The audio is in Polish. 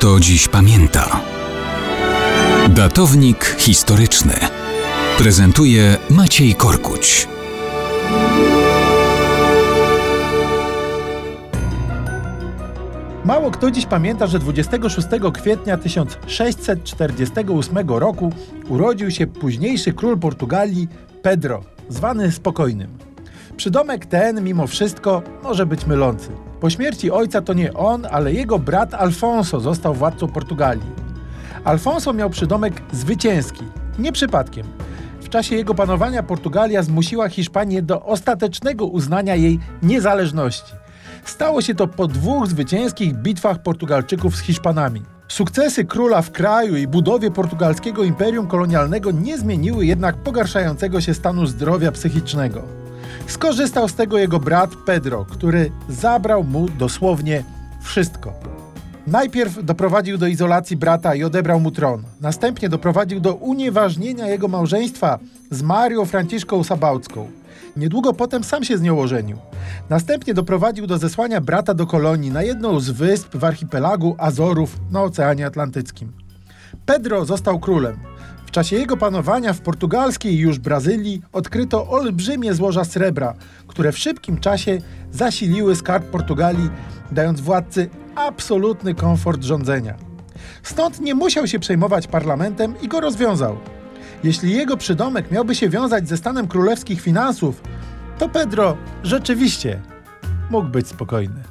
kto dziś pamięta. Datownik historyczny prezentuje Maciej Korkuć. Mało kto dziś pamięta, że 26 kwietnia 1648 roku urodził się późniejszy król Portugalii Pedro, zwany Spokojnym. Przydomek ten, mimo wszystko, może być mylący. Po śmierci ojca to nie on, ale jego brat Alfonso został władcą Portugalii. Alfonso miał przydomek zwycięski, nie przypadkiem. W czasie jego panowania Portugalia zmusiła Hiszpanię do ostatecznego uznania jej niezależności. Stało się to po dwóch zwycięskich bitwach Portugalczyków z Hiszpanami. Sukcesy króla w kraju i budowie portugalskiego imperium kolonialnego nie zmieniły jednak pogarszającego się stanu zdrowia psychicznego. Skorzystał z tego jego brat Pedro, który zabrał mu dosłownie wszystko. Najpierw doprowadził do izolacji brata i odebrał mu tron. Następnie doprowadził do unieważnienia jego małżeństwa z Marią Franciszką Sabałcką. Niedługo potem sam się z nią ożenił. Następnie doprowadził do zesłania brata do kolonii na jedną z wysp w archipelagu Azorów na Oceanie Atlantyckim. Pedro został królem. W czasie jego panowania w portugalskiej już Brazylii odkryto olbrzymie złoża srebra, które w szybkim czasie zasiliły skarb Portugalii, dając władcy absolutny komfort rządzenia. Stąd nie musiał się przejmować parlamentem i go rozwiązał. Jeśli jego przydomek miałby się wiązać ze stanem królewskich finansów, to Pedro rzeczywiście mógł być spokojny.